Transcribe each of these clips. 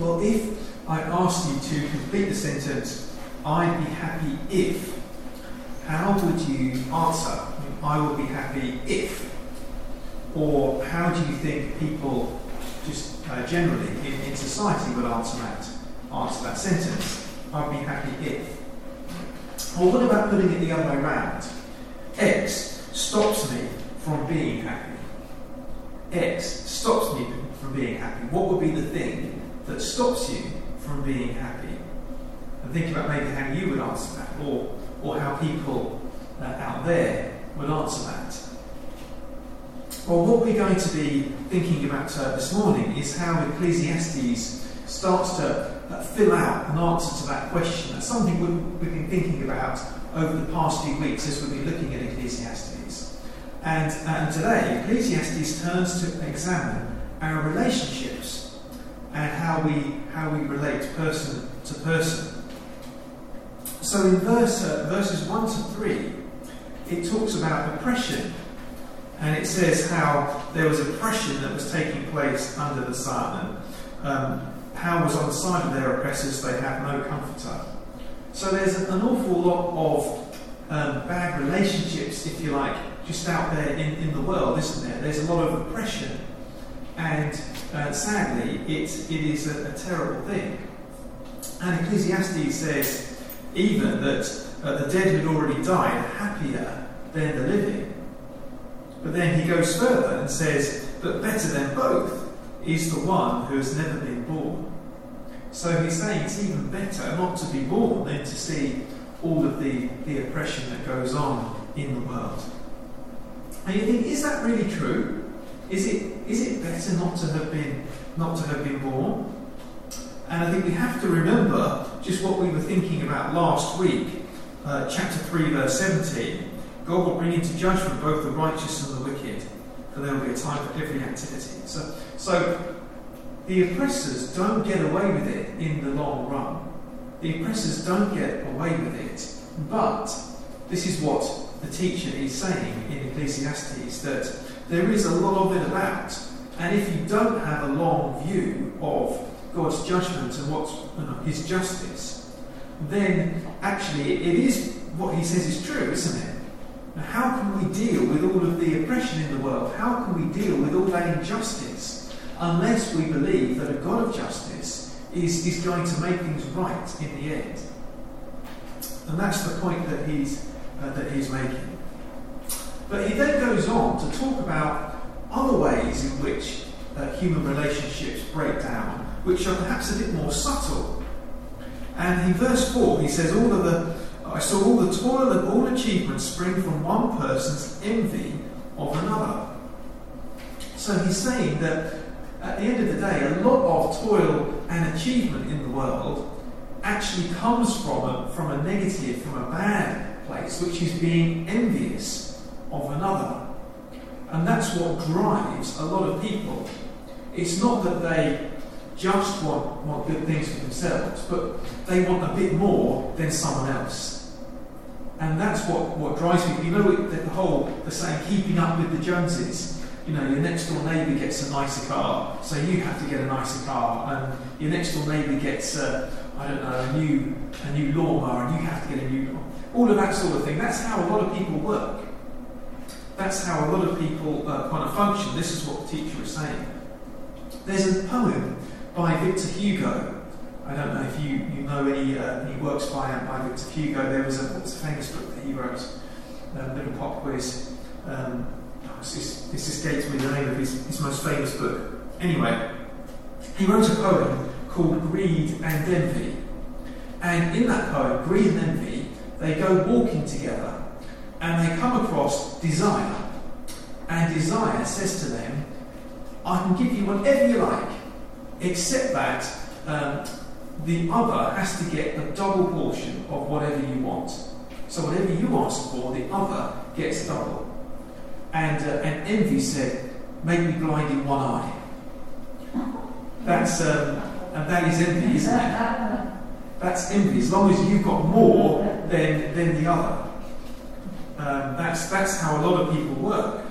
Well, if I asked you to complete the sentence, I'd be happy if, how would you answer? I would be happy if. Or how do you think people just uh, generally in, in society would answer that, answer that sentence? I'd be happy if. Or what about putting it the other way around? X stops me from being happy. X stops me from being happy. What would be the thing that stops you from being happy? And think about maybe how you would answer that, or, or how people uh, out there would answer that. Well, what we're going to be thinking about uh, this morning is how Ecclesiastes starts to uh, fill out an answer to that question. That's something we've, we've been thinking about over the past few weeks as we've been looking at Ecclesiastes. And, and today, Ecclesiastes turns to examine our relationships and how we, how we relate person to person. So in verse, uh, verses 1 to 3, it talks about oppression. And it says how there was oppression that was taking place under the sun. And um, was on the side of their oppressors, they have no comforter. So there's an awful lot of um, bad relationships, if you like, just out there in, in the world, isn't there? There's a lot of oppression. And uh, sadly, it, it is a, a, terrible thing. And Ecclesiastes says even that uh, the dead who had already died are happier than the living. But then he goes further and says, But better than both is the one who has never been born. So he's saying it's even better not to be born than to see all of the, the oppression that goes on in the world. And you think, is that really true? Is it, is it better not to have been not to have been born? And I think we have to remember just what we were thinking about last week, uh, chapter 3, verse 17. God will bring into judgment both the righteous and the wicked, for there will be a time for every activity. So, so the oppressors don't get away with it in the long run. The oppressors don't get away with it. But this is what the teacher is saying in Ecclesiastes that there is a lot of it about. And if you don't have a long view of God's judgment and what's you know, his justice, then actually it is what he says is true, isn't it? Now, how can we deal with all of the oppression in the world? How can we deal with all that injustice unless we believe that a God of justice is, is going to make things right in the end? And that's the point that he's, uh, that he's making. But he then goes on to talk about other ways in which uh, human relationships break down, which are perhaps a bit more subtle. And in verse 4, he says, All of the I saw all the toil and all achievement spring from one person's envy of another. So he's saying that at the end of the day, a lot of toil and achievement in the world actually comes from a, from a negative, from a bad place, which is being envious of another. And that's what drives a lot of people. It's not that they just want, want good things for themselves, but they want a bit more than someone else. And that's what, what drives people. You know the, whole, the saying, keeping up with the Joneses. You know, your next door neighbour gets a nicer car, so you have to get a nicer car. And your next door neighbour gets, a, I don't know, a new, a new lawnmower, and you have to get a new lawnmower. All of that sort of thing. That's how a lot of people work. That's how a lot of people uh, kind of function. This is what the teacher is saying. There's a poem by Victor Hugo I don't know if you, you know any, uh, any works by, uh, by Victor Hugo. There was a, a famous book that he wrote, um, Little Pop Quiz. Um, this, this escapes me the name of his, his most famous book. Anyway, he wrote a poem called Greed and Envy. And in that poem, Greed and Envy, they go walking together and they come across desire. And desire says to them, I can give you whatever you like, except that um, the other has to get a double portion of whatever you want. So whatever you ask for, the other gets double. And, uh, and envy said, make me blind in one eye. That's, um, and that is envy, isn't it? That's envy. As long as you've got more than, than the other. Um, that's, that's how a lot of people work.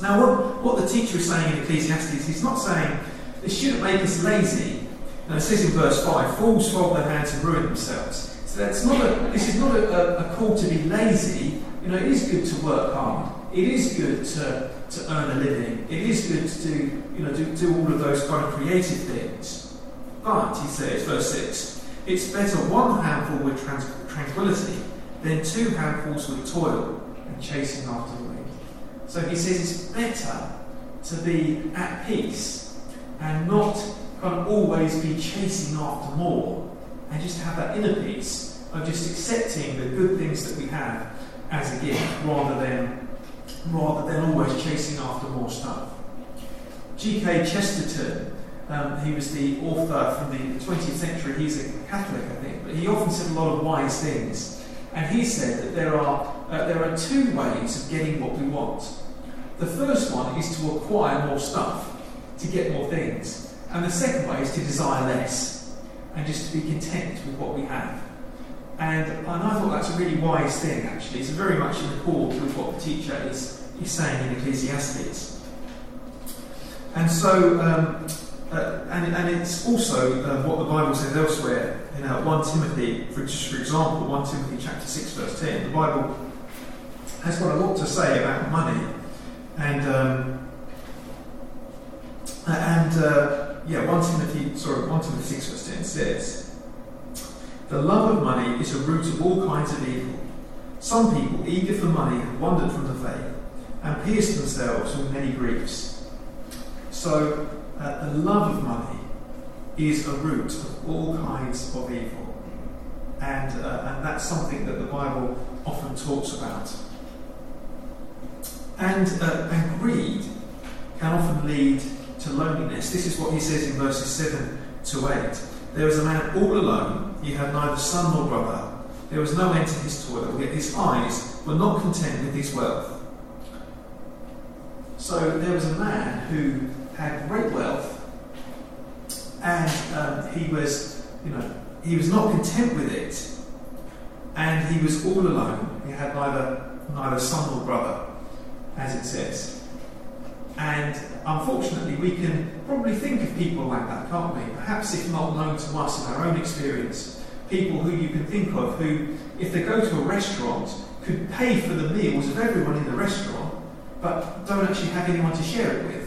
Now, what, what the teacher is saying in Ecclesiastes, he's not saying this shouldn't make us lazy Now it says in verse 5, fools fold their hands and ruin themselves. So that's not a, this is not a, a, a call to be lazy. You know, it is good to work hard. It is good to, to earn a living. It is good to do, you know, do, do all of those kind of creative things. But, he says, verse 6, it's better one handful with trans- tranquility than two handfuls with toil and chasing after the wind. So he says it's better to be at peace and not kind of always be chasing after more and just have that inner peace of just accepting the good things that we have as a gift rather than rather than always chasing after more stuff. G.K. Chesterton, um, he was the author from the 20th century, he's a Catholic, I think, but he often said a lot of wise things. And he said that there are, uh, there are two ways of getting what we want. The first one is to acquire more stuff, to get more things. And the second way is to desire less and just to be content with what we have. And, and I thought that's a really wise thing, actually. It's very much in accord with what the teacher is, is saying in Ecclesiastes. And so, um, uh, and, and it's also uh, what the Bible says elsewhere in uh, 1 Timothy, for, for example, 1 Timothy chapter 6, verse 10. The Bible has got a lot to say about money. And, um, and uh, yeah, 1 Timothy, sorry, 1 Timothy 6, verse 10 says, The love of money is a root of all kinds of evil. Some people, eager for money, have wandered from the faith and pierced themselves with many griefs. So, uh, the love of money is a root of all kinds of evil. And, uh, and that's something that the Bible often talks about. And, uh, and greed can often lead to loneliness. This is what he says in verses 7 to 8. There was a man all alone, he had neither son nor brother. There was no end to his toil, yet his eyes were not content with his wealth. So there was a man who had great wealth, and um, he was, you know, he was not content with it, and he was all alone. He had neither neither son nor brother, as it says. And unfortunately, we can probably think of people like that, can't we? Perhaps if not known to us in our own experience, people who you can think of who, if they go to a restaurant, could pay for the meals of everyone in the restaurant, but don't actually have anyone to share it with.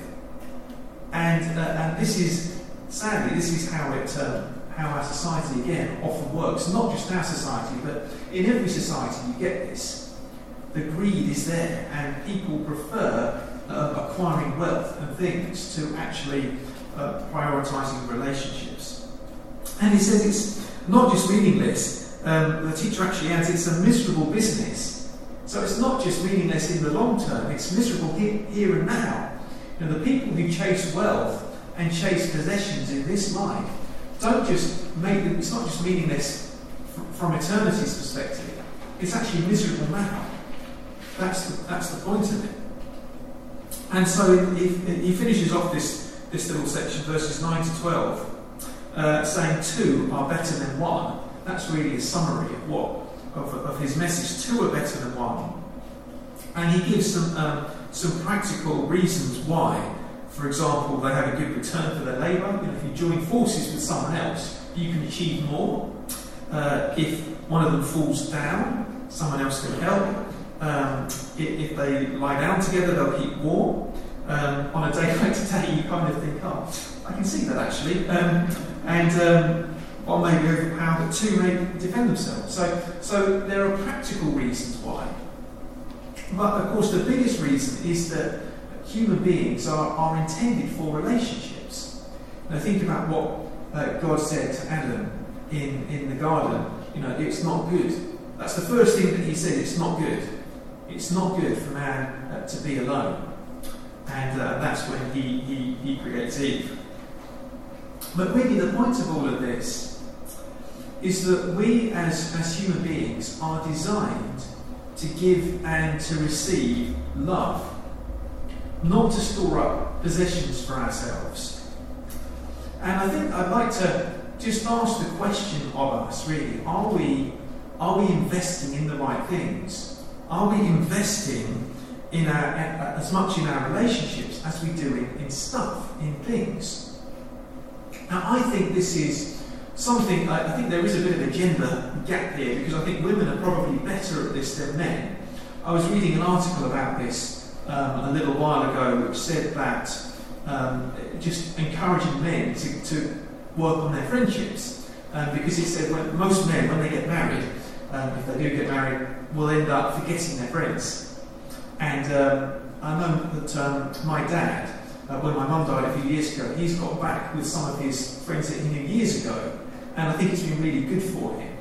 And, uh, and this is, sadly, this is how it, um, how our society again often works. Not just our society, but in every society you get this. The greed is there, and people prefer uh, acquiring wealth and things to actually uh, prioritizing relationships. And he says it's not just meaningless. Um, the teacher actually adds it's a miserable business. So it's not just meaningless in the long term; it's miserable here, here and now. You know, the people who chase wealth and chase possessions in this life don't just make them, it's not just meaningless from eternity's perspective, it's actually miserable now. That's the, that's the point of it. And so he, he finishes off this, this little section, verses 9 to 12, uh, saying two are better than one. That's really a summary of what of, of his message. Two are better than one. And he gives some, um, some practical reasons why. For example, they have a good return for their labour. You know, if you join forces with someone else, you can achieve more. Uh, if one of them falls down, someone else can help. Um, if, if, they lie down together, they'll keep warm. Um, on a day like today, you kind of think, oh, I can see that actually. Um, and um, one may be overpowered, but two may defend themselves. So, so there are practical reasons why. But of course, the biggest reason is that human beings are, are intended for relationships. Now, think about what uh, God said to Adam in, in the garden. You know, it's not good. That's the first thing that he said, it's not good. It's not good for man uh, to be alone. And uh, that's when he, he, he creates Eve. But really, the point of all of this is that we as, as human beings are designed to give and to receive love, not to store up possessions for ourselves. And I think I'd like to just ask the question of us really are we, are we investing in the right things? Are we investing in our, as much in our relationships as we do in, in stuff, in things? Now, I think this is something, I, I think there is a bit of a gender gap here because I think women are probably better at this than men. I was reading an article about this um, a little while ago which said that um, just encouraging men to, to work on their friendships um, because it said when, most men, when they get married, um, if they do get married, will end up forgetting their friends. And um, I know that um, my dad, uh, when my mum died a few years ago, he's got back with some of his friends that he knew years ago, and I think it's been really good for him.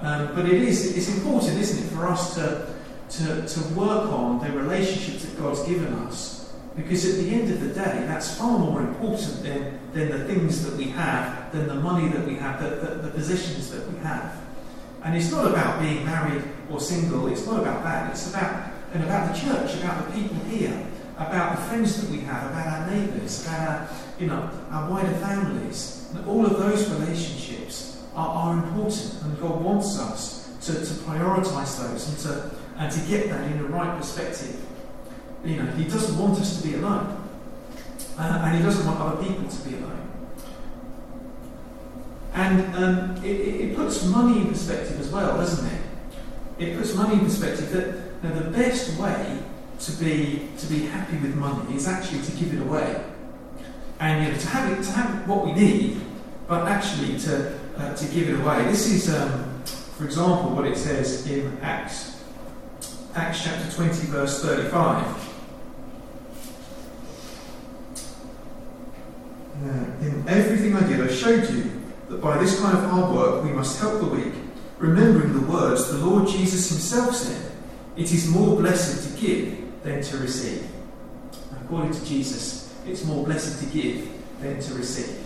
Um, but it is it's important, isn't it, for us to, to, to work on the relationships that God's given us. Because at the end of the day, that's far more important than, than the things that we have, than the money that we have, the, the, the possessions that we have. And it's not about being married or single, it's not about that. It's about, and about the church, about the people here, about the friends that we have, about our neighbours, about our, you know, our wider families. All of those relationships are, are important, and God wants us to, to prioritise those and to, and to get that in the right perspective. You know, He doesn't want us to be alone, uh, and He doesn't want other people to be alone. And um, it, it, puts money in perspective as well, doesn't it? It puts money in perspective that you know, the best way to be to be happy with money is actually to give it away, and you know, to have it to have what we need, but actually to uh, to give it away. This is, um, for example, what it says in Acts Acts chapter twenty, verse thirty-five. Uh, in everything I did, I showed you that by this kind of hard work we must help the weak, remembering the words the Lord Jesus himself said, It is more blessed to give than to receive. According to Jesus, it's more blessed to give than to receive.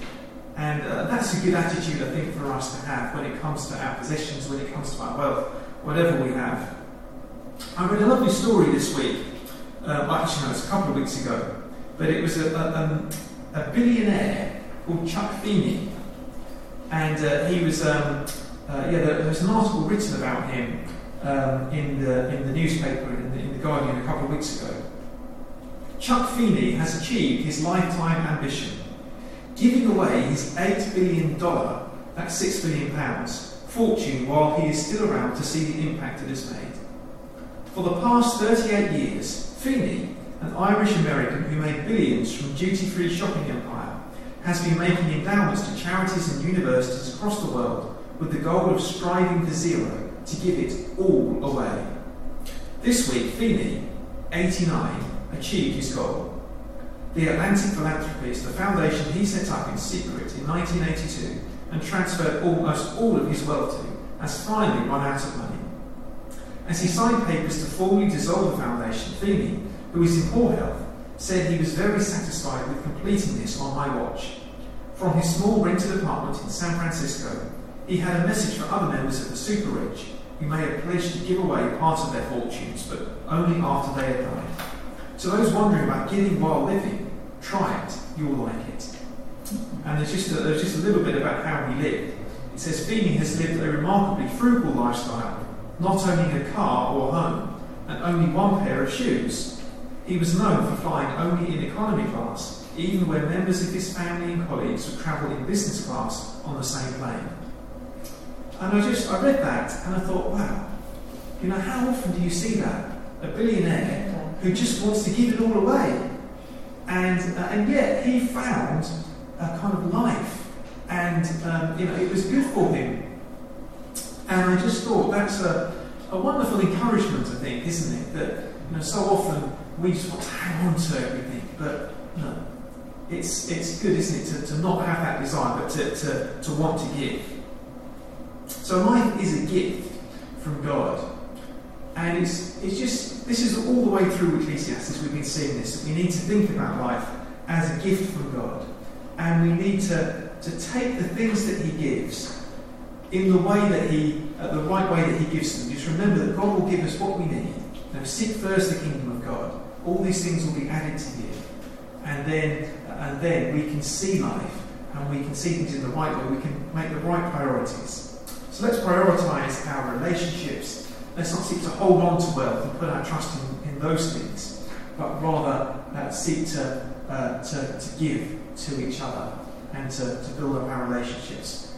And uh, that's a good attitude, I think, for us to have when it comes to our possessions, when it comes to our wealth, whatever we have. I read a lovely story this week. Uh, actually, no, was a couple of weeks ago. But it was a, a, um, a billionaire called Chuck Feeney and uh, he was um, uh, yeah there, was an article written about him um, in the in the newspaper in the, in the, Guardian a couple of weeks ago. Chuck Feeney has achieved his lifetime ambition, giving away his eight billion dollar that's six billion pounds fortune while he is still around to see the impact it has made. For the past 38 years, Feeney, an Irish American who made billions from duty-free shopping empire has been making endowments to charities and universities across the world with the goal of striving for zero to give it all away. This week, Feeney, 89, achieved his goal. The Atlantic Philanthropies, the foundation he set up in secret in 1982 and transferred almost all of his wealth to, has finally run out of money. As he signed papers to formally dissolve the foundation, Feeney, who is in poor health, said he was very satisfied with completing this on my watch. From his small rented apartment in San Francisco, he had a message for other members of the super rich who may have pledged to give away part of their fortunes, but only after they had died. To those wondering about giving while living, try it, you'll like it. And there's just a, there's just a little bit about how he lived. It says Feeney has lived a remarkably frugal lifestyle, not owning a car or home, and only one pair of shoes. He was known for flying only in economy class, even when members of his family and colleagues would travel in business class on the same plane. And I just, I read that and I thought, wow, you know, how often do you see that? A billionaire who just wants to give it all away. And, uh, and yet he found a kind of life and, um, you know, it was good for him. And I just thought that's a, a wonderful encouragement, I think, isn't it? That, you know, so often we just want to hang on to everything. But no, it's, it's good, isn't it, to, to not have that desire, but to, to, to want to give. So life is a gift from God. And it's, it's just, this is all the way through Ecclesiastes, we've been seeing this. We need to think about life as a gift from God. And we need to, to take the things that He gives in the way that He, uh, the right way that He gives them. Just remember that God will give us what we need. Now, seek first the kingdom of God all these things will be added to you. And then, and then we can see life and we can see things in the right way. We can make the right priorities. So let's prioritize our relationships. Let's not seek to hold on to wealth and put our trust in, in those things, but rather uh, seek to, uh, to, to give to each other. and to, to build up our relationships.